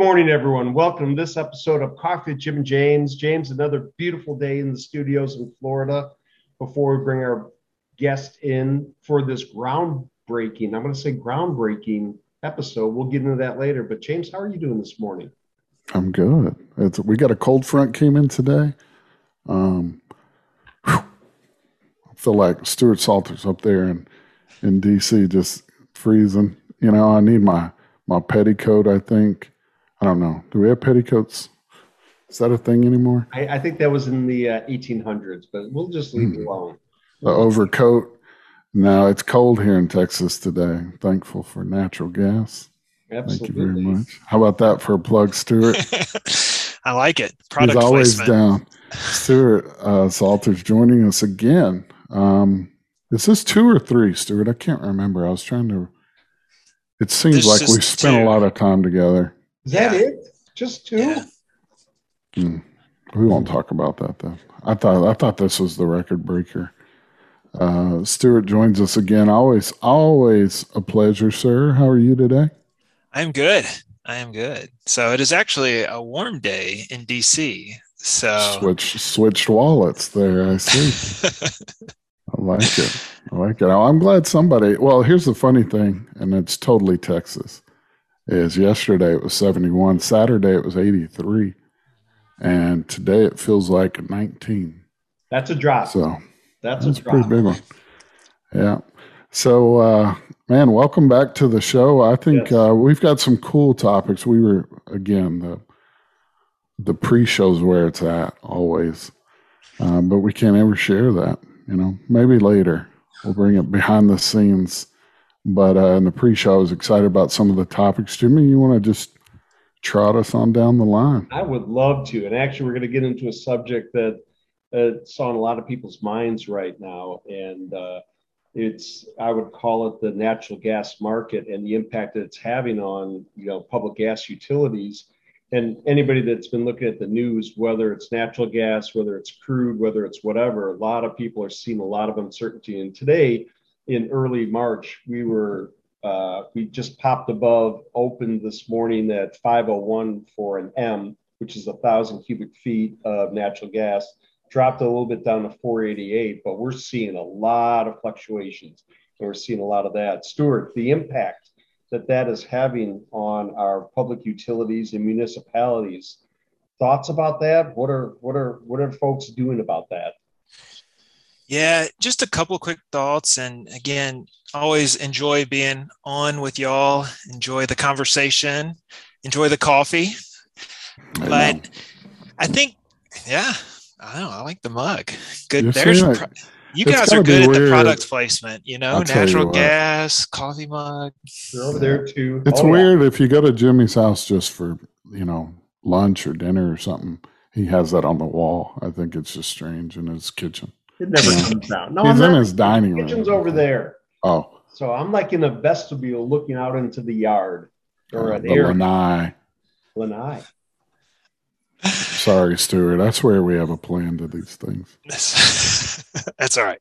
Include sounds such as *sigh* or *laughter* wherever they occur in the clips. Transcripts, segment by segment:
Morning, everyone. Welcome to this episode of Coffee with Jim and James. James, another beautiful day in the studios in Florida. Before we bring our guest in for this groundbreaking, I'm going to say groundbreaking episode. We'll get into that later. But James, how are you doing this morning? I'm good. It's, we got a cold front came in today. Um, I feel like Stuart Saulters up there in in DC, just freezing. You know, I need my my petticoat. I think. I don't know. Do we have petticoats? Is that a thing anymore? I, I think that was in the uh, 1800s, but we'll just leave it alone. The overcoat. Now it's cold here in Texas today. thankful for natural gas. Absolutely. Thank you very much. How about that for a plug, Stuart? *laughs* I like it. Product He's always placement. down. Stuart uh, Saulters joining us again. Um, is this two or three, Stuart? I can't remember. I was trying to. It seems This like we spent two. a lot of time together. Is that it? Just two? Yeah. Hmm. We won't talk about that though. I thought I thought this was the record breaker. Uh, Stuart joins us again. Always, always a pleasure, sir. How are you today? I'm good. I am good. So it is actually a warm day in DC. So Switch switched wallets there. I see. *laughs* I like it. I like it. I'm glad somebody. Well, here's the funny thing, and it's totally Texas. Is yesterday it was 71, Saturday it was 83, and today it feels like 19. That's a drop. So That's, that's a a pretty big one. Yeah. So, uh, man, welcome back to the show. I think Yes. uh, we've got some cool topics. We were again the the pre-shows where it's at always, um, but we can't ever share that. You know, maybe later we'll bring it behind the scenes. But uh, in the pre-show, I was excited about some of the topics. Jimmy, you want to just trot us on down the line? I would love to. And actually, we're going to get into a subject that uh, it's on a lot of people's minds right now. And uh, it's, I would call it the natural gas market and the impact that it's having on, you know, public gas utilities. And anybody that's been looking at the news, whether it's natural gas, whether it's crude, whether it's whatever, a lot of people are seeing a lot of uncertainty. And today, in early March, we were uh, we just popped above, opened this morning at 501 for an M, which is a thousand cubic feet of natural gas. Dropped a little bit down to 488, but we're seeing a lot of fluctuations, and we're seeing a lot of that. Stuart, the impact that that is having on our public utilities and municipalities. Thoughts about that? What are what are what are folks doing about that? Yeah, just a couple quick thoughts. And again, always enjoy being on with y'all. Enjoy the conversation. Enjoy the coffee. I know. But I think, yeah, I don't know. I like the mug. Good. You There's like, pro- you guys are good at the product placement. You know, I'll tell you natural gas, coffee mug. They're over there too. It's Oh, yeah. weird if you go to Jimmy's house just for, you know, lunch or dinner or something. He has that on the wall. I think it's just strange in his kitchen. It never Yeah. comes down. No, He's I'm in not. his dining room. kitchen's over there. Oh, So I'm like in a vestibule looking out into the yard or uh, an the area. lanai. Lanai. Sorry, Stuart. That's where we have a plan to these things. *laughs* That's all right.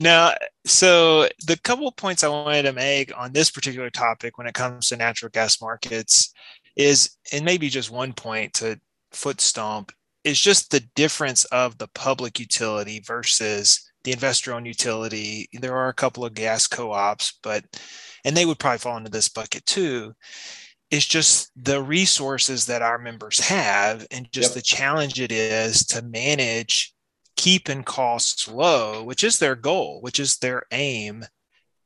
Now, so the couple of points I wanted to make on this particular topic when it comes to natural gas markets is, and maybe just one point to foot stomp, is just the difference of the public utility versus the investor owned utility. There are a couple of gas co ops, but, and they would probably fall into this bucket too. It's just the resources that our members have and just Yep. the challenge it is to manage keeping costs low, which is their goal, which is their aim,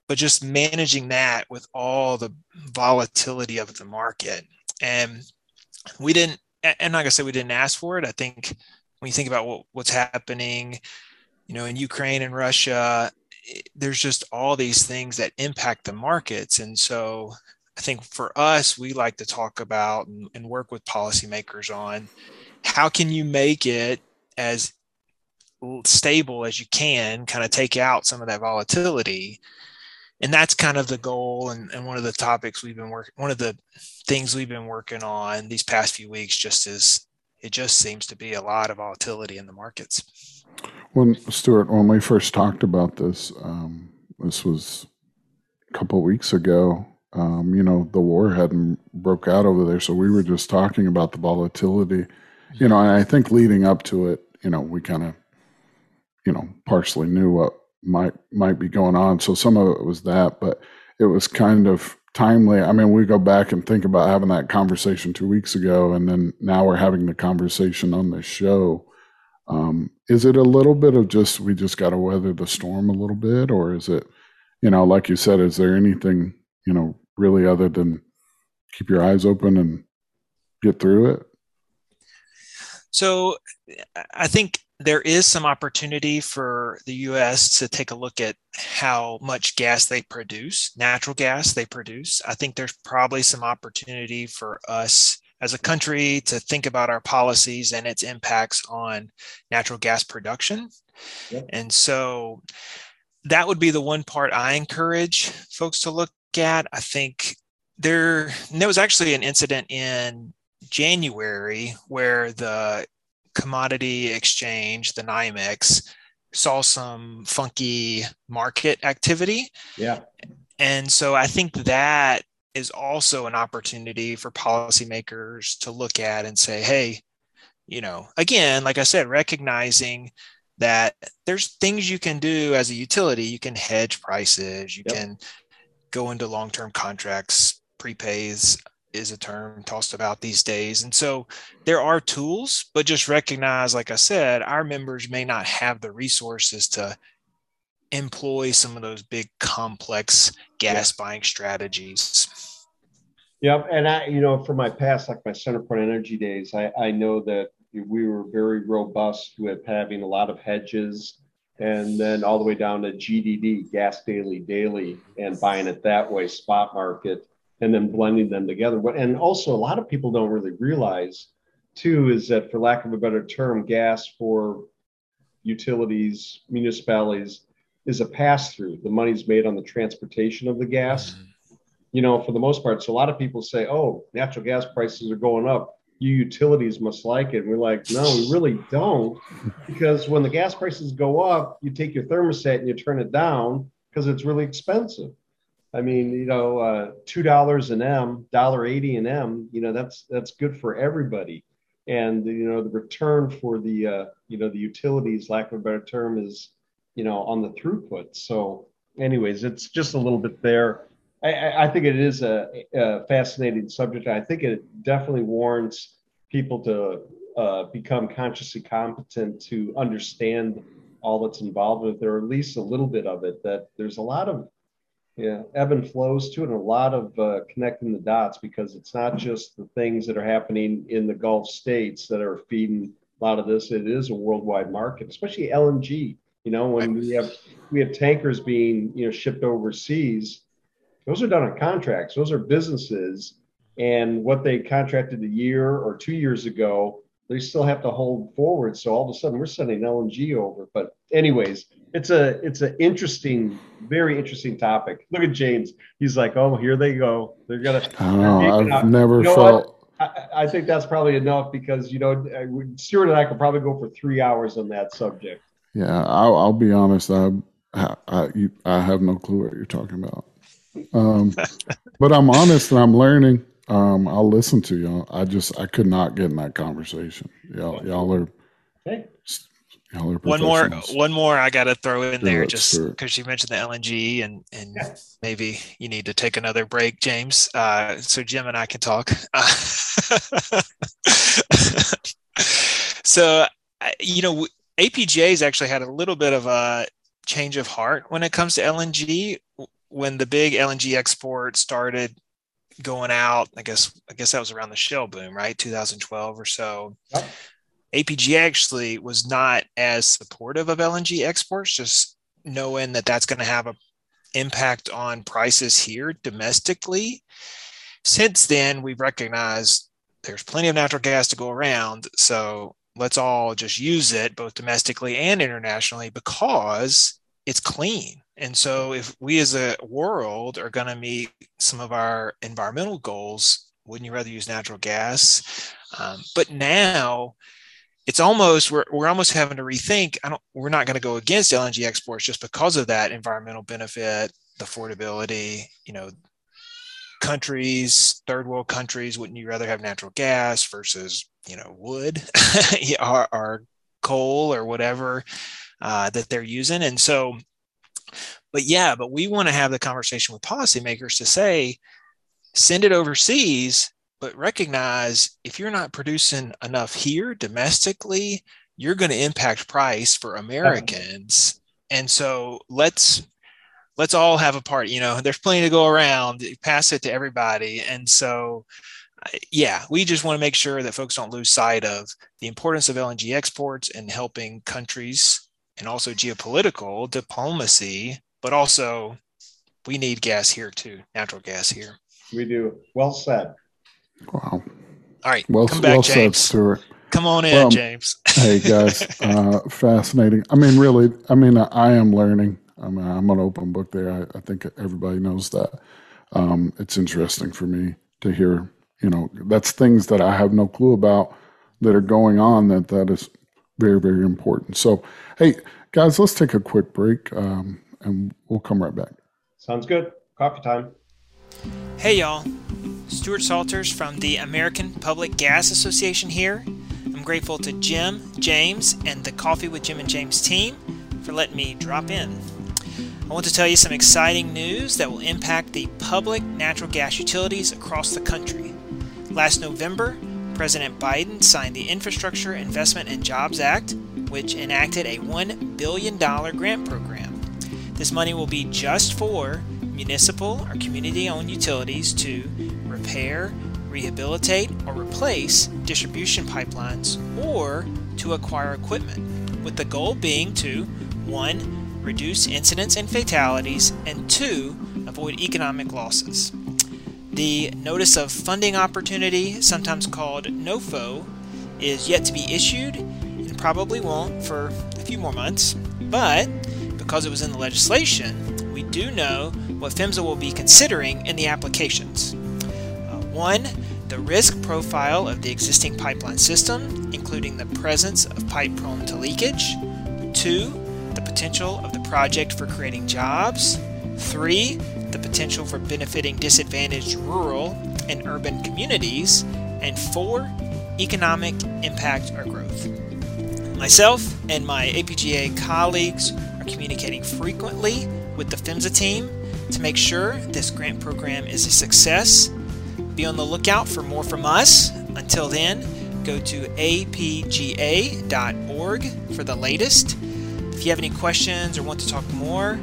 but just managing that with all the volatility of the market. And we didn't, and like I said, we didn't ask for it. I think when you think about what, what's happening, you know, in Ukraine and Russia, i- there's just all these things that impact the markets. And so I think for us, we like to talk about and, and work with policymakers on how can you make it as stable as you can, kind of take out some of that volatility. And that's kind of the goal and, and one of the topics we've been working, one of the things we've been working on these past few weeks, just is it just seems to be a lot of volatility in the markets. When Stuart, when we first talked about this, um, this was a couple weeks ago. Um, you know, the war hadn't broke out over there, so we were just talking about the volatility. You know, and I think leading up to it, you know, we kind of, you know, partially knew what might might be going on. So some of it was that, but it was kind of timely. I mean, we go back and think about having that conversation two weeks ago, and then now we're having the conversation on this show. Um, is it a little bit of just we just got to weather the storm a little bit, or is it, you know, like you said, is there anything you know really other than keep your eyes open and get through it? So, I think there is some opportunity for the US to take a look at how much gas they produce, natural gas they produce. I think there's probably some opportunity for us as a country to think about our policies and its impacts on natural gas production. Yep. And so that would be the one part I encourage folks to look at. I think there, there was actually an incident in January where the commodity exchange, the NYMEX, saw some funky market activity. Yeah. And so I think that is also an opportunity for policymakers to look at and say, hey, you know, again, like I said, recognizing that there's things you can do as a utility. You can hedge prices, you yep. can go into long term contracts, prepays, is a term tossed about these days. And so there are tools, but just recognize, like I said, our members may not have the resources to employ some of those big complex gas yeah. buying strategies. Yep. And I, you know, from my past, like my CenterPoint Energy days, I, I know that we were very robust with having a lot of hedges and then all the way down to GDD, gas daily, daily, and buying it that way, spot market and then blending them together. And also, a lot of people don't really realize, too, is that for lack of a better term, gas for utilities, municipalities is a pass through. The money's made on the transportation of the gas. Mm-hmm. You know, for the most part. So a lot of people say, oh, natural gas prices are going up. You utilities must like it. And we're like, no, we really don't. Because when the gas prices go up, you take your thermostat and you turn it down because it's really expensive. I mean, you know, uh, two dollars an M, dollar eighty an M. You know, that's that's good for everybody. And you know, the return for the uh, you know the utilities, lack of a better term, is you know on the throughput. So, anyways, it's just a little bit there. I, I think it is a, a, fascinating subject. I think it definitely warrants people to uh, become consciously competent to understand all that's involved with it, or at least a little bit of it. That there's a lot of yeah, ebb and flows too, and a lot of uh, connecting the dots because it's not just the things that are happening in the Gulf states that are feeding a lot of this. It is a worldwide market, especially LNG. You know, when we have we have tankers being you know shipped overseas, those are done on contracts. Those are businesses, and what they contracted a year or two years ago, they still have to hold forward. So all of a sudden, we're sending LNG over. But anyways, it's a it's an interesting, very interesting topic. Look at James. He's like, oh, here they go. They're gonna. Know. I've never you know felt. I, I, think that's probably enough because you know Stuart and I could probably go for three hours on that subject. Yeah, I'll, I'll be honest. I I, you, I have no clue what you're talking about. Um, *laughs* but I'm honest and I'm learning. Um, I'll listen to y'all. I just I could not get in that conversation. Y'all, y'all are okay. one more one more i gotta throw in there just because you mentioned the lng and and yes. maybe you need to take another break james. Uh, so jim and i can talk. *laughs* So you know apga's actually had a little bit of a change of heart when it comes to lng when the big lng export started going out i guess i guess that was around the shale boom right 2012 or so yep APG actually was not as supportive of LNG exports, just knowing that that's going to have an impact on prices here domestically. Since then, we've recognized there's plenty of natural gas to go around. So let's all just use it both domestically and internationally because it's clean. And so if we as a world are going to meet some of our environmental goals, wouldn't you rather use natural gas? Um, but now it's almost we're, we're almost having to rethink i don't we're not going to go against lng exports just because of that environmental benefit the affordability you know countries, third world countries, wouldn't you rather have natural gas versus you know wood *laughs* or, or, coal or whatever uh, that they're using? And so, but yeah, but we want to have the conversation with policymakers to say, send it overseas, but recognize if you're not producing enough here domestically, you're going to impact price for Americans. And so let's let's all have a part. You know, there's plenty to go around. Pass it to everybody. And so, yeah, we just want to make sure that folks don't lose sight of the importance of LNG exports and helping countries and also geopolitical diplomacy, but also we need gas here too, natural gas here. We do. Well said. Wow. All right. Well, come back, well James. said, Stuart. Come on in, Well, James. *laughs* hey guys, uh, fascinating. I mean, really, I mean, I am learning. I mean, I'm an open book there. I, I think everybody knows that. Um, it's interesting for me to hear. You know, that's things that I have no clue about that are going on. That that is very very important. So, hey guys, let's take a quick break, um, and we'll come right back. Sounds good. Coffee time. Hey, y'all. Stuart Saulters from the American Public Gas Association here. I'm grateful to Jim, James, and the Coffee with Jim and James team for letting me drop in. I want to tell you some exciting news that will impact the public natural gas utilities across the country. Last November, President Biden signed the Infrastructure Investment and Jobs Act, which enacted a $1 billion grant program. This money will be just for municipal or community owned utilities to repair, rehabilitate, or replace distribution pipelines or to acquire equipment, with the goal being to 1. reduce incidents and fatalities, and 2. avoid economic losses. The Notice of Funding Opportunity, sometimes called NOFO, is yet to be issued and probably won't for a few more months, but because it was in the legislation, we do know what PHMSA will be considering in the applications. Uh, one, the risk profile of the existing pipeline system, including the presence of pipe prone to leakage. Two, the potential of the project for creating jobs. Three, the potential for benefiting disadvantaged rural and urban communities. And four, economic impact or growth. Myself and my APGA colleagues are communicating frequently with the PHMSA team to make sure this grant program is a success. Be on the lookout for more from us. Until then, go to apga.org for the latest. If you have any questions or want to talk more,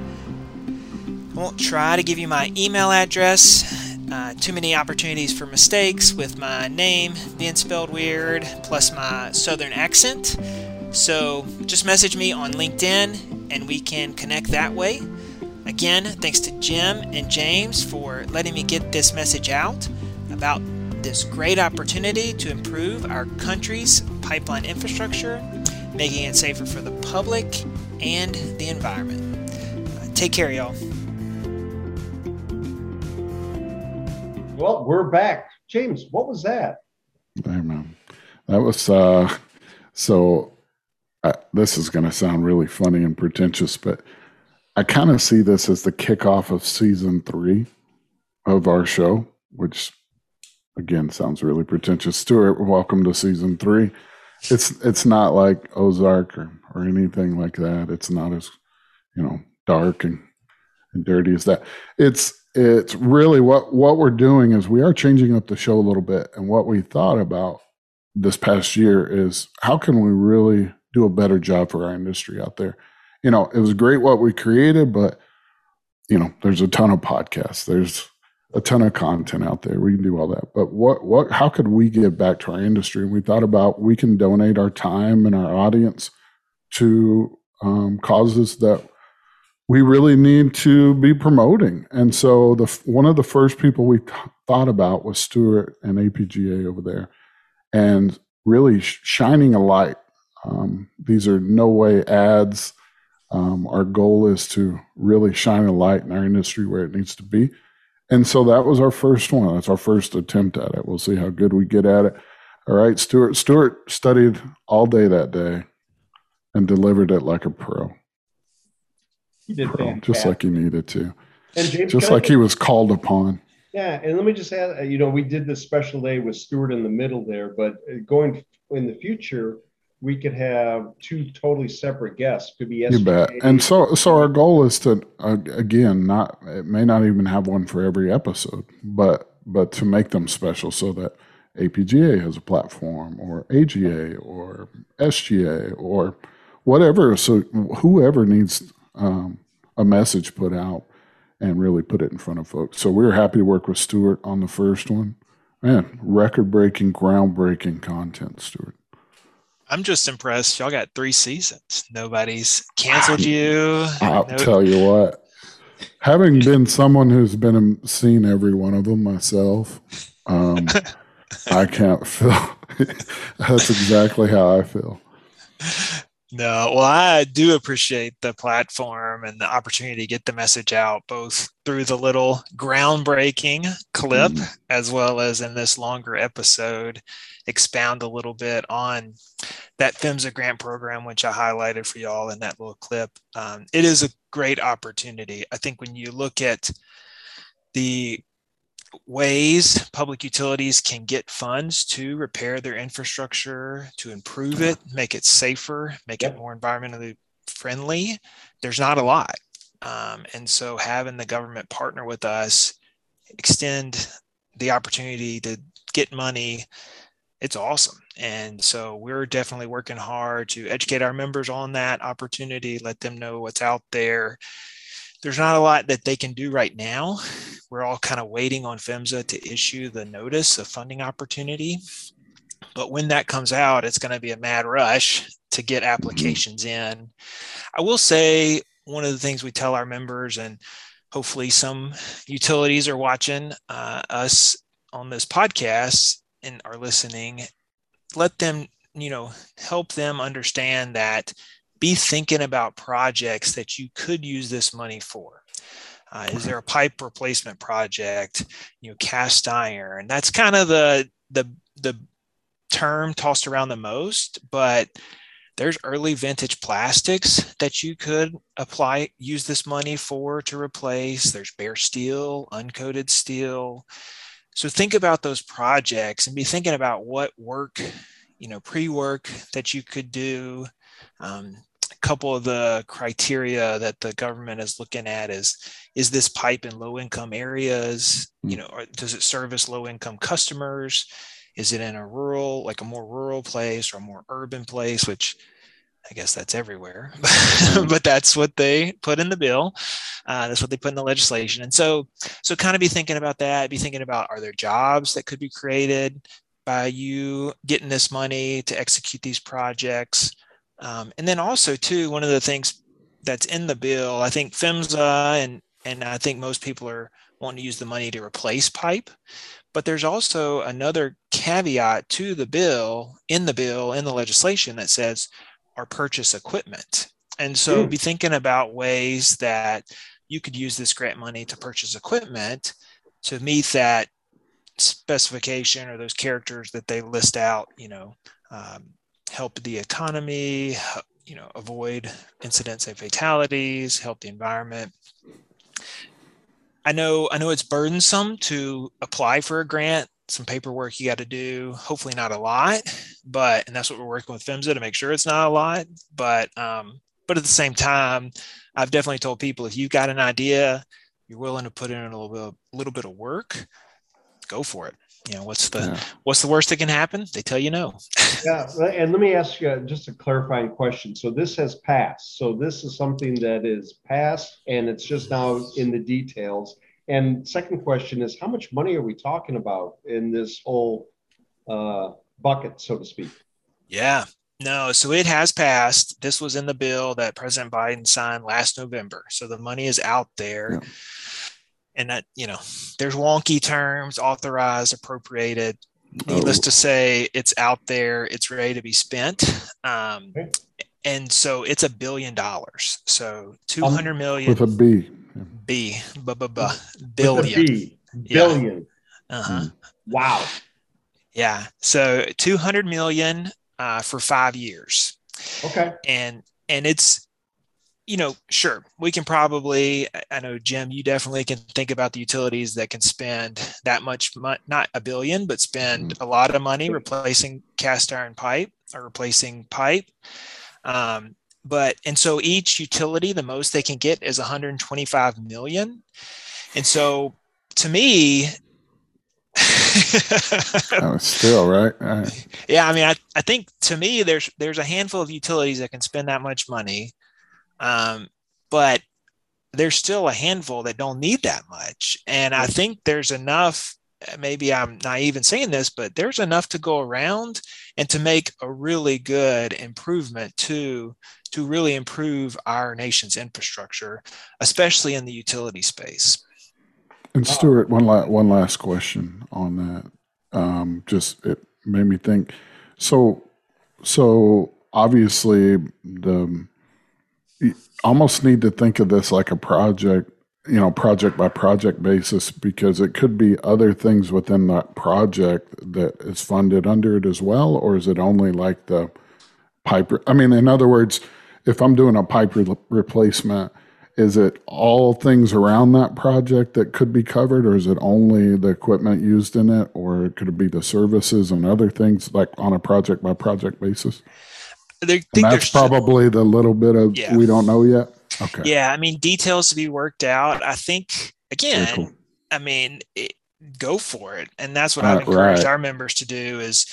won't try to give you my email address. Uh, too many opportunities for mistakes with my name being spelled weird, plus my southern accent. So just message me on LinkedIn and we can connect that way. Again, thanks to Jim and James for letting me get this message out about this great opportunity to improve our country's pipeline infrastructure, making it safer for the public and the environment. Uh, take care, y'all. Well, we're back. James, what was that? I don't know. That was uh, so. Uh, this is going to sound really funny and pretentious, but I kind of see this as the kickoff of season three of our show, which again sounds really pretentious. Stuart, welcome to season three. It's it's not like Ozark or, or anything like that. It's not as you know dark and, and dirty as that. It's it's really what what we're doing is we are changing up the show a little bit, and what we thought about this past year is how can we really do a better job for our industry out there. You know, it was great what we created, but you know, there's a ton of podcasts. There's a ton of content out there. We can do all that. But what what how could we give back to our industry? And we thought about we can donate our time and our audience to um, causes that we really need to be promoting. And so the one of the first people we th- thought about was Stuart and APGA over there, and really sh- shining a light. Um, these are no way ads. Um, our goal is to really shine a light in our industry where it needs to be. And so that was our first one. That's our first attempt at it. We'll see how good we get at it. All right, Stuart. Stuart studied all day that day and delivered it like a pro. He did fantastic. just like he needed to. And James, Just like he was called upon. Yeah, and let me just add, uh, you know, we did this special day with Stuart in the middle there, but uh, going in the future, we could have two totally separate guests. Could be you bet. And so, so our goal is to uh, again, not it may not even have one for every episode, but but to make them special so that APGA has a platform, or AGA, or SGA, or whatever. So whoever needs um, a message put out and really put it in front of folks. So we were happy to work with Stuart on the first one. Man, record breaking, groundbreaking content, Stuart. I'm just impressed. Y'all got three seasons. Nobody's canceled you. I'll no- tell you what. Having been someone who's been seen every one of them myself, um, *laughs* I can't feel. *laughs* that's exactly how I feel. No, well, I do appreciate the platform and the opportunity to get the message out, both through the little groundbreaking clip mm. as well as in this longer episode, expound a little bit on that PHMSA grant program, which I highlighted for y'all in that little clip. Um, it is a great opportunity. I think when you look at the ways public utilities can get funds to repair their infrastructure, to improve it, make it safer, make yep. it more environmentally friendly, there's not a lot. Um, and so having the government partner with us, extend the opportunity to get money, it's awesome. And so we're definitely working hard to educate our members on that opportunity, let them know what's out there there's not a lot that they can do right now. We're all kind of waiting on PHMSA to issue the notice of funding opportunity. But when that comes out, it's going to be a mad rush to get applications in. I will say one of the things we tell our members, and hopefully some utilities are watching uh, us on this podcast and are listening, let them, you know, help them understand that be thinking about projects that you could use this money for. Uh, is there a pipe replacement project? You know, cast iron. That's kind of the the the term tossed around the most, but there's early vintage plastics that you could apply use this money for to replace. There's bare steel, uncoated steel. So think about those projects and be thinking about what work, you know, pre-work that you could do. Um, couple of the criteria that the government is looking at is is this pipe in low income areas? Hmm. you know does it service low income customers? Is it in a rural like a more rural place or a more urban place which i guess that's everywhere *laughs* hmm. but that's what they put in the bill. Uh, that's what they put in the legislation. And so so kind of be thinking about that be thinking about are there jobs that could be created by you getting this money to execute these projects um, and then also too, one of the things that's in the bill, I think PHMSA and and I think most people are wanting to use the money to replace pipe. But there's also another caveat to the bill in the bill in the legislation that says our purchase equipment. And so mm. be thinking about ways that you could use this grant money to purchase equipment to meet that specification or those characters that they list out, you know, um, help the economy, you know, avoid incidents and fatalities, help the environment. I know I know it's burdensome to apply for a grant, some paperwork you got to do, hopefully not a lot, but and that's what we're working with PHMSA to make sure it's not a lot, but um but at the same time, I've definitely told people if you've got an idea, you're willing to put in a little bit, a little bit of work, go for it you know what's the yeah. what's the worst that can happen? They tell you no. *laughs* Yeah and let me ask you just a clarifying question. So this has passed. So this is something that is passed and it's just now in the details. And second question is how much money are we talking about in this whole uh, bucket so to speak? Yeah. No so it has passed. This was in the bill that president biden signed last november. So the money is out there. Yeah and that you know there's wonky terms authorized appropriated. Needless oh. to say it's out there. It's ready to be spent. Um, okay. and so it's a billion dollars. So 200 um, million with a b. B, b, b, b billion. B, billion. Yeah. uh-huh. Hmm. wow. Yeah. So 200 million uh, for five years. Okay. And and it's you know, sure, we can probably, I know, Jim, you definitely can think about the utilities that can spend that much, not a billion, but spend mm-hmm. a lot of money replacing cast iron pipe or replacing pipe. Um, but, and so each utility, the most they can get is 125 million. And so to me, *laughs* oh, still right? right. Yeah, I mean, I, I think to me, there's there's a handful of utilities that can spend that much money, um, but there's still a handful that don't need that much. And I think there's enough. Maybe I'm naive in saying this, but there's enough to go around and to make a really good improvement to to really improve our nation's infrastructure, especially in the utility space. And Stuart, one last one last question on that. Um, just it made me think. So, so obviously the almost need to think of this like a project, you know, project by project basis because it could be other things within that project that is funded under it as well, or is it only like the pipe? I mean, in other words, if I'm doing a pipe re- replacement is it all things around that project that could be covered, or is it only the equipment used in it, or could it be the services and other things like on a project by project basis? And that's probably the little bit of yeah. we don't know yet. Okay. Yeah, I mean details to be worked out. I think again, cool. I mean, it, go for it, and that's what uh, I've encouraged right. our members to do is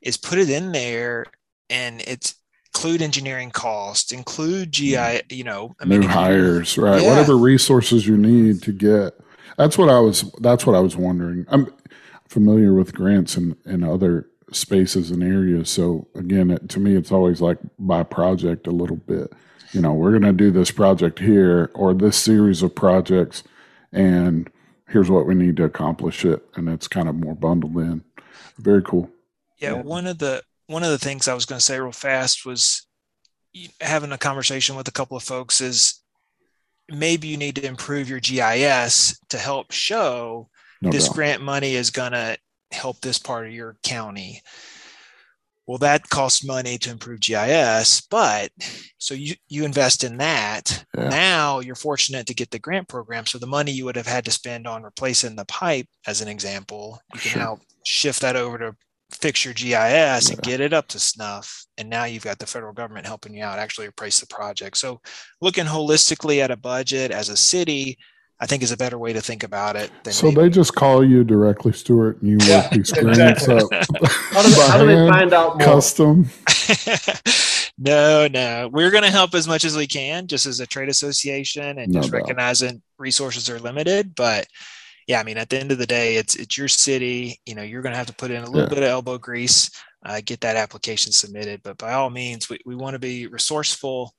is put it in there, and it's include engineering costs, include GI, you know, I mean, new hires, right? Yeah. Whatever resources you need to get. That's what I was. That's what I was wondering. I'm familiar with grants and and other spaces and areas. So again, it, to me, it's always like by project a little bit. You know, we're going to do this project here or this series of projects, and here's what we need to accomplish it, and it's kind of more bundled in. Very cool. Yeah, one of the one of the things I was going to say real fast was having a conversation with a couple of folks is maybe you need to improve your GIS to help show no this doubt. grant money is going to help this part of your county. Well, that costs money to improve GIS, but so you, you invest in that. Yeah. Now you're fortunate to get the grant program. So the money you would have had to spend on replacing the pipe, as an example, you can sure. now shift that over to fix your GIS yeah. and get it up to snuff. And now you've got the federal government helping you out actually replace the project. So looking holistically at a budget as a city, I think is a better way to think about it. so maybe. they just call you directly, Stuart, and you work yeah, *laughs* these grants up. how, do they, how do they find out more? Custom. *laughs* no, no. We're going to help as much as we can, just as a trade association, and no just doubt. recognizing resources are limited. But yeah, I mean, at the end of the day, it's it's your city. You know, you're going to have to put in a little yeah. bit of elbow grease, uh, get that application submitted. But by all means, we, we want to be resourceful,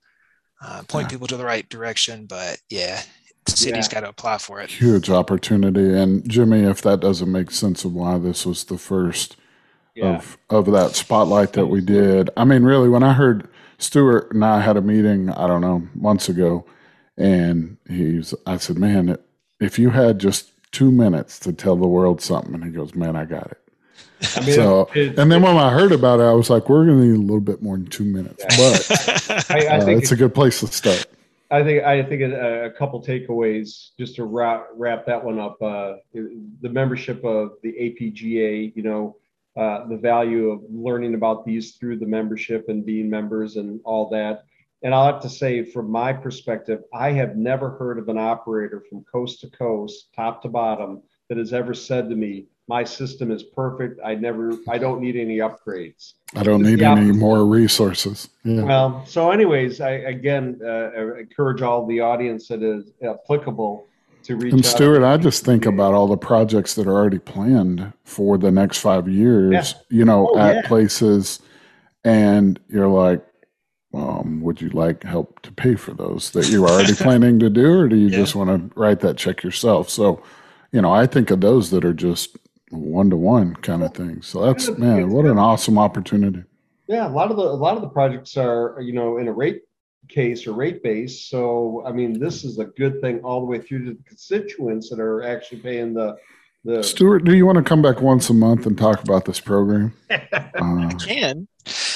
uh, point yeah. people to the right direction. But yeah, the city's yeah. got to apply for it. Huge opportunity. And Jimmy, if that doesn't make sense of why this was the first of of that spotlight that we did, I mean, really, when I heard Stuart and I had a meeting, I don't know, months ago, and he's, I said, man, if you had just two minutes to tell the world something. And he goes, man, I got it. I mean, so, it, and then when I heard about it, I was like, we're going to need a little bit more than two minutes, yeah. but *laughs* I, I uh, think it's a good place to start. I think I think a, a couple takeaways just to wrap wrap that one up. Uh, the membership of the APGA, you know, uh, the value of learning about these through the membership and being members and all that. And I'll have to say, from my perspective, I have never heard of an operator from coast to coast, top to bottom, that has ever said to me, my system is perfect. I never, I don't need any upgrades. I don't need any more resources. Yeah. Well, so anyways, I again uh, encourage all the audience that is applicable to reach. And Stuart, I just think about all the projects that are already planned for the next five years. Yeah. You know, oh, at yeah. places, and you're like, um, would you like help to pay for those that you're already *laughs* planning to do, or do you yeah. just want to write that check yourself? So, you know, I think of those that are just one to one kind of thing. So that's man, what an awesome opportunity. Yeah, a lot of the a lot of the projects are you know in a rate case or rate base. So I mean, this is a good thing all the way through to the constituents that are actually paying the the. Stuart, do you want to come back once a month and talk about this program? *laughs* Uh, I can.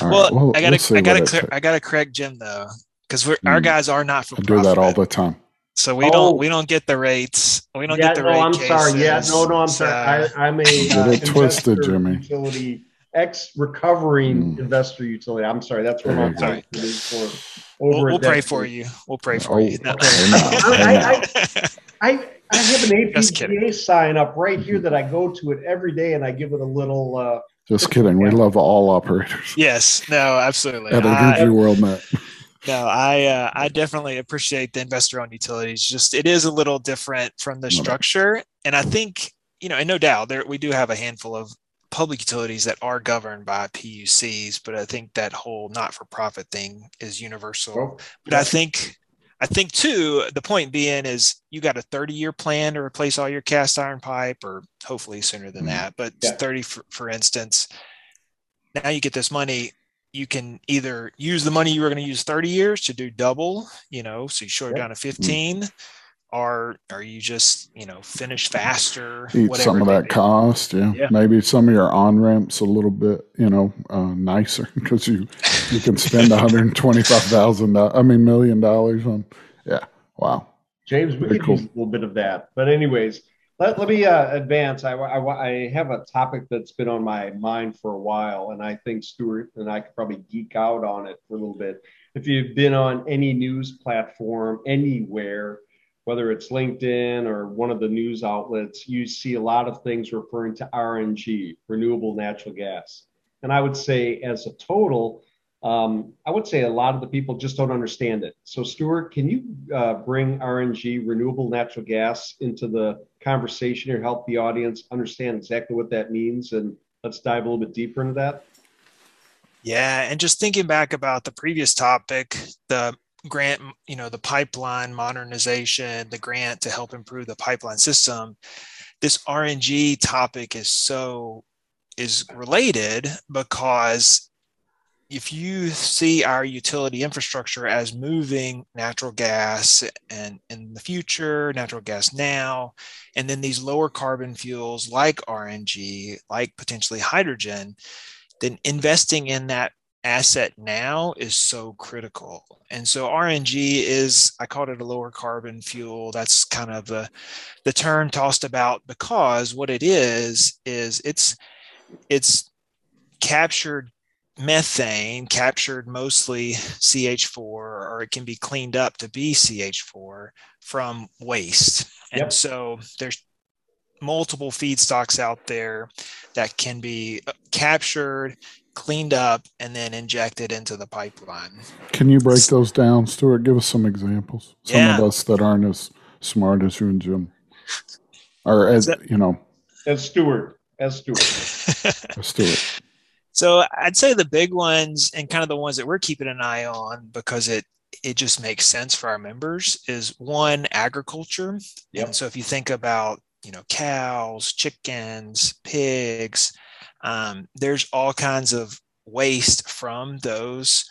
well, right, well, I gotta, we'll I gotta, clear, I gotta correct Jim though. because we're our Mm. guys are not for I do that all the time. So we Oh. don't we don't get the rates. We don't yeah, get the rates. no, rate I'm sorry. Yeah, no, no, I'm So- sorry. I, I'm a *laughs* uh, it twisted, Jimmy. Utility ex recovering Mm. investor utility. I'm sorry. That's what I'm sorry. go. saying for We'll, we'll pray for you. We'll pray for Oh, you. No. okay, now, I- *laughs* I, I have an *laughs* Just. APGA sign up right here that I go to it every day and I give it a little, uh, Just kidding. We love all operators yes. No. Absolutely. at I- Energy Worldnet. No, I uh, I definitely appreciate the investor-owned utilities. Just it is a little different from the structure, and I think you know, and no doubt, there we do have a handful of public utilities that are governed by PUCs, but I think that whole not-for-profit thing is universal. well, But I think I think too, the point being is you got a 30-year plan to replace all your cast iron pipe, or hopefully sooner than Mhm. that, but Yeah. 30 for, for instance. Now you get this money, you can either use the money you were going to use 30 years to do double, you know, so you short Yep. down to 15, or are you just, you know, finish faster, Eat some of that be. cost. Yeah. Yeah. Maybe some of your on ramps a little bit, you know, uh, nicer *laughs* because you you can spend one hundred twenty five thousand. I mean, million dollars on. Yeah. Wow. James, we Very could cool. use a little bit of that. But anyways, let, let me uh, advance. I, I, I have a topic that's been on my mind for a while, and I think Stuart and I could probably geek out on it for a little bit. If you've been on any news platform anywhere, whether it's LinkedIn or one of the news outlets, you see a lot of things referring to RNG, renewable natural gas. And I would say, as a total, um, I would say a lot of the people just don't understand it. So, Stuart, can you uh, bring RNG, renewable natural gas, into the conversation or help the audience understand exactly what that means? And let's dive a little bit deeper into that. Yeah, and just thinking back about the previous topic, the grant, you know, the pipeline modernization, the grant to help improve the pipeline system, this RNG topic is so is related because if you see our utility infrastructure as moving natural gas and in the future, natural gas now, and then these lower carbon fuels like RNG, like potentially hydrogen, then investing in that asset now is so critical. And so RNG is, I called it a lower carbon fuel. That's kind of the, the term tossed about because what it is, is it's, it's captured methane captured mostly CH4 or it can be cleaned up to be CH4 from waste. And Yep. so there's multiple feedstocks out there that can be uh, captured, cleaned up, and then injected into the pipeline. Can you break those down, Stuart? Give us some examples. Some Yeah. of us that aren't as smart as you and Jim, or as that- you know, As Stuart, as Stuart. as Stuart. So I'd say the big ones and kind of the ones that we're keeping an eye on because it it just makes sense for our members is one agriculture. Yep. And so if you think about you know cows, chickens, pigs, um, there's all kinds of waste from those.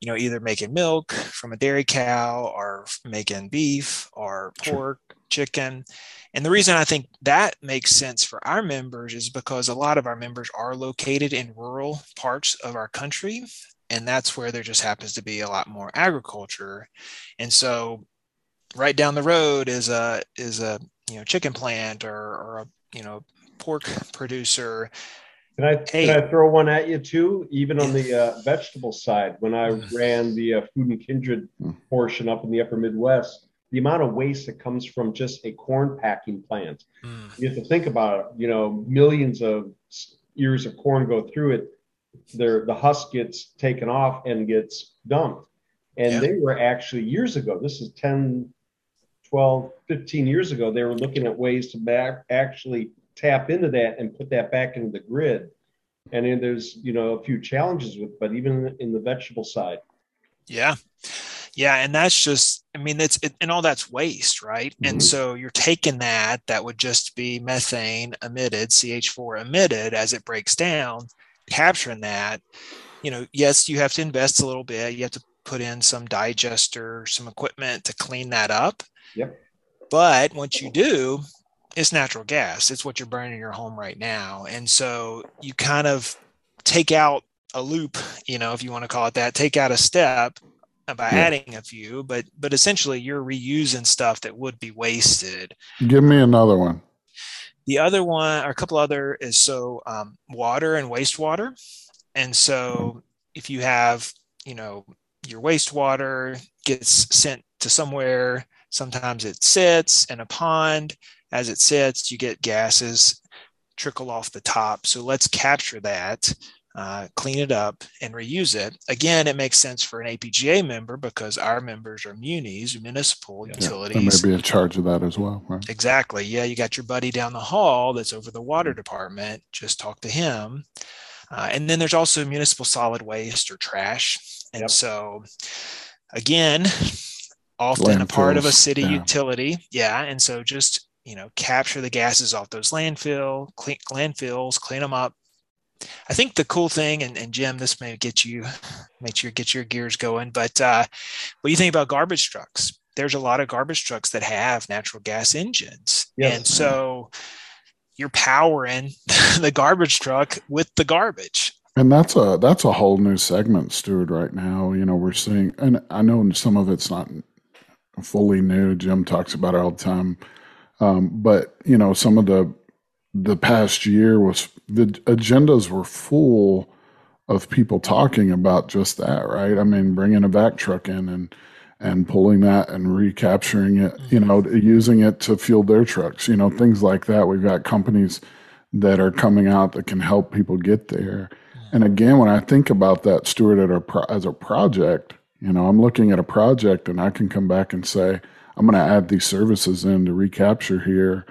You know, either making milk from a dairy cow or making beef or Sure. pork, chicken. And the reason I think that makes sense for our members is because a lot of our members are located in rural parts of our country. And that's where there just happens to be a lot more agriculture. And so right down the road is a is a you know chicken plant or, or a you know pork producer. Can I, Hey. can I throw one at you too? Even on the uh, vegetable side, when I Mm. ran the uh, food and kindred Mm. portion up in the upper Midwest, the amount of waste that comes from just a corn packing plant. Mm, You have to think about it. You know, millions of ears of corn go through it. The husk gets taken off and gets dumped. And Yeah. they were actually years ago. This is 10, 12, 15 years ago. They were looking at ways to back actually tap into that and put that back into the grid. And then there's, you know, a few challenges with, but even in the vegetable side. Yeah. Yeah. And that's just, I mean, it's it, and all that's waste, right? And Mhm. so you're taking that, that would just be methane emitted, CH4 emitted as it breaks down, capturing that. You know, yes, you have to invest a little bit. You have to put in some digester, some equipment to clean that up. Yep. But once you do, it's natural gas. It's what you're burning in your home right now. And so you kind of take out a loop, you know, if you want to call it that, take out a step by yeah. adding a few, but but essentially you're reusing stuff that would be wasted. Give me another one. The other one, or a couple other, is so um, water and wastewater. And so if you have, you know, your wastewater gets sent to somewhere, sometimes it sits in a pond. As it sits, you get gases trickle off the top. So let's capture that uh, clean it up and reuse it. Again, it makes sense for an APGA member because our members are munis, municipal yeah. utilities. There may be a charge of that as well. Right? Exactly. Yeah, you got your buddy down the hall that's over the water department. Just talk to him. Uh, and then there's also municipal solid waste or trash. And yep. so, again, often Landfills, a part of a city yeah. utility. Yeah. And so just you know capture the gases off those landfill clean, landfills clean them up I think the cool thing, and, and Jim, this may get you, make sure get your gears going. But uh, what do you think about garbage trucks? There's a lot of garbage trucks that have natural gas engines, yes. and so you're powering *laughs* the garbage truck with the garbage. And that's a that's a whole new segment, Stuart. Right now, you know, we're seeing, and I know some of it's not fully new. Jim talks about it all the time, um, but you know, some of the the past year was the agendas were full of people talking about just that, right? I mean, bringing a vac truck in and and pulling that and recapturing it, you know, mm-hmm. using it to fuel their trucks, you know, things like that. We've got companies that are coming out that can help people get there. And again, when I think about that, Stuart, pro- as a project, you know, I'm looking at a project and I can come back and say, I'm going to add these services in to recapture here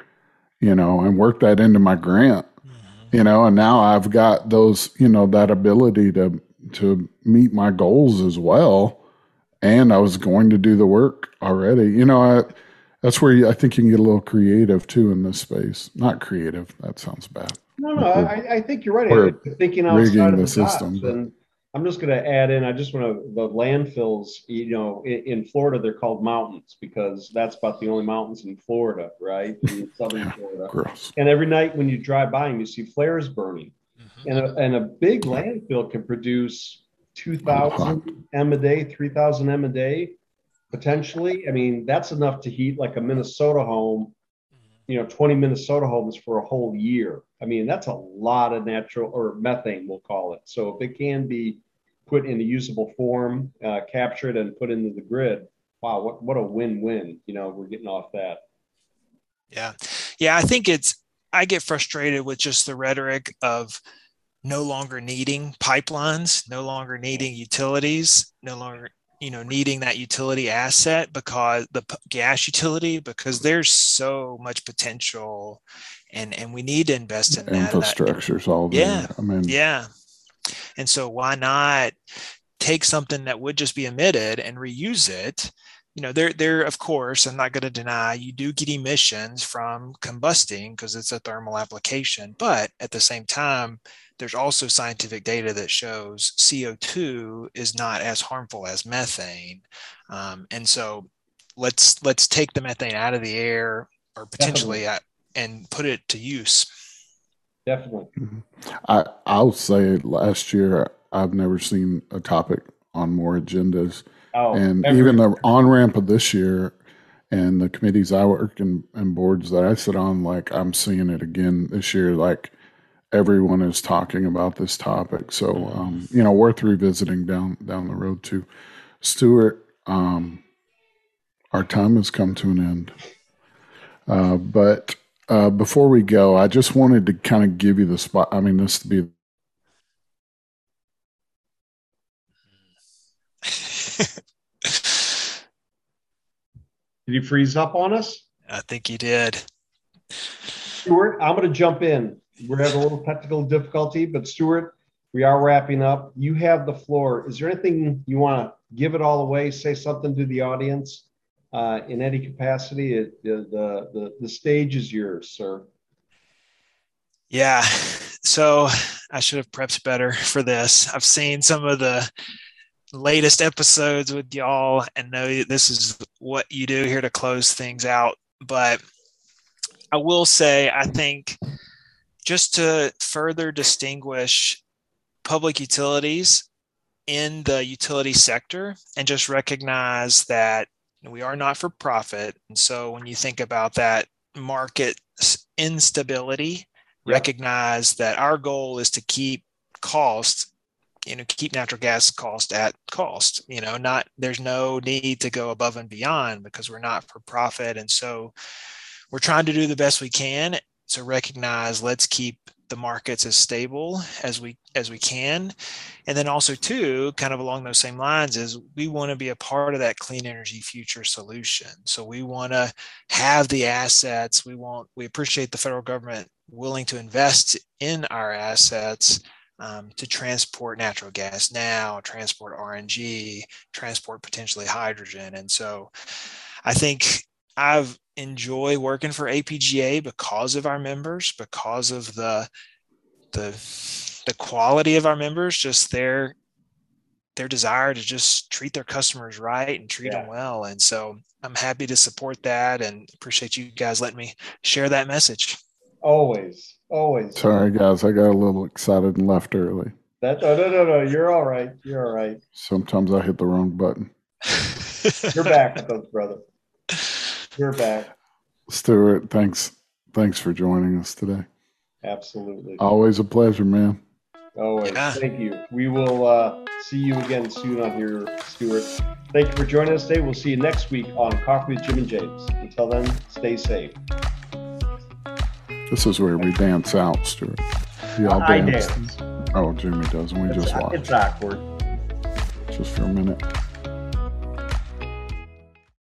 you know, and work that into my grant, mm-hmm. you know, and now I've got those, you know, that ability to to meet my goals as well. And I was going to do the work already. You know, I, that's where you, I think you can get a little creative too in this space. Not creative. That sounds bad. No, no, I, I, think you're right. Thinking outside of the, the system. And, I'm just going to add in. I just want to the landfills. You know, in, in, Florida they're called mountains because that's about the only mountains in Florida, right? In *laughs* southern Florida. Gross. And every night when you drive by them, you see flares burning, mm-hmm. and a, and a big landfill can produce two thousand m a day, three thousand m a day, potentially. I mean, that's enough to heat like a Minnesota home. You know, 20 Minnesota homes for a whole year. I mean, that's a lot of natural or methane, we'll call it. So if it can be put in a usable form, uh, captured and put into the grid, wow, what, what a win-win, you know, we're getting off that. Yeah. Yeah. I think it's, I get frustrated with just the rhetoric of no longer needing pipelines, no longer needing utilities, no longer you know needing that utility asset because the gas utility because there's so much potential and and we need to invest in that infrastructure's that, all there. yeah i mean yeah and so why not take something that would just be emitted and reuse it you know there there of course i'm not going to deny you do get emissions from combusting because it's a thermal application but at the same time there's also scientific data that shows CO2 is not as harmful as methane. Um, and so let's let's take the methane out of the air or potentially at, and put it to use. Definitely. Mm-hmm. I I'll say last year I've never seen a topic on more agendas. Oh, and even the on ramp of this year and the committees I work in and boards that I sit on, like I'm seeing it again this year. Like everyone is talking about this topic. So um, you know, worth revisiting down down the road too. Stuart, um, our time has come to an end. Uh, but uh, before we go, I just wanted to kind of give you the spot. I mean, this to be. Did you freeze up on us? I think he did. Stuart, I'm going to jump in we're having a little technical difficulty, but Stuart, we are wrapping up. You have the floor. Is there anything you want to give it all away? Say something to the audience uh, in any capacity. It, the, the the stage is yours, sir. Yeah. So I should have prepped better for this. I've seen some of the latest episodes with y'all and know this is what you do here to close things out. But I will say, I think just to further distinguish public utilities in the utility sector and just recognize that we are not for profit. And so when you think about that market instability, yep. recognize that our goal is to keep costs you know keep natural gas cost at cost you know not there's no need to go above and beyond because we're not for profit and so we're trying to do the best we can to recognize let's keep the markets as stable as we as we can. And then also too kind of along those same lines is we want to be a part of that clean energy future solution. So we want to have the assets. We want we appreciate the federal government willing to invest in our assets um, to transport natural gas now transport rng transport potentially hydrogen. And so i think i've enjoy working for APGA because of our members, because of the the the quality of our members, just their their desire to just treat their customers right and treat yeah. them well. And so I'm happy to support that and appreciate you guys letting me share that message. Always, always. Sorry, guys, I got a little excited and left early. That oh, no, no, no, you're all right. You're all right. Sometimes I hit the wrong button. you're back with us, brother. You're back. Stuart, thanks. Thanks for joining us today. Absolutely. Always a pleasure, man. Always. Yeah. Thank you. We will uh, see you again soon on here, Stuart. Thank you for joining us today. We'll see you next week on Coffee with Jim and James. Until then, stay safe. This is where we dance out, Stuart. Y'all dance. dance. Oh, Jimmy does, and we it's, just watch. It's awkward. Just for a minute.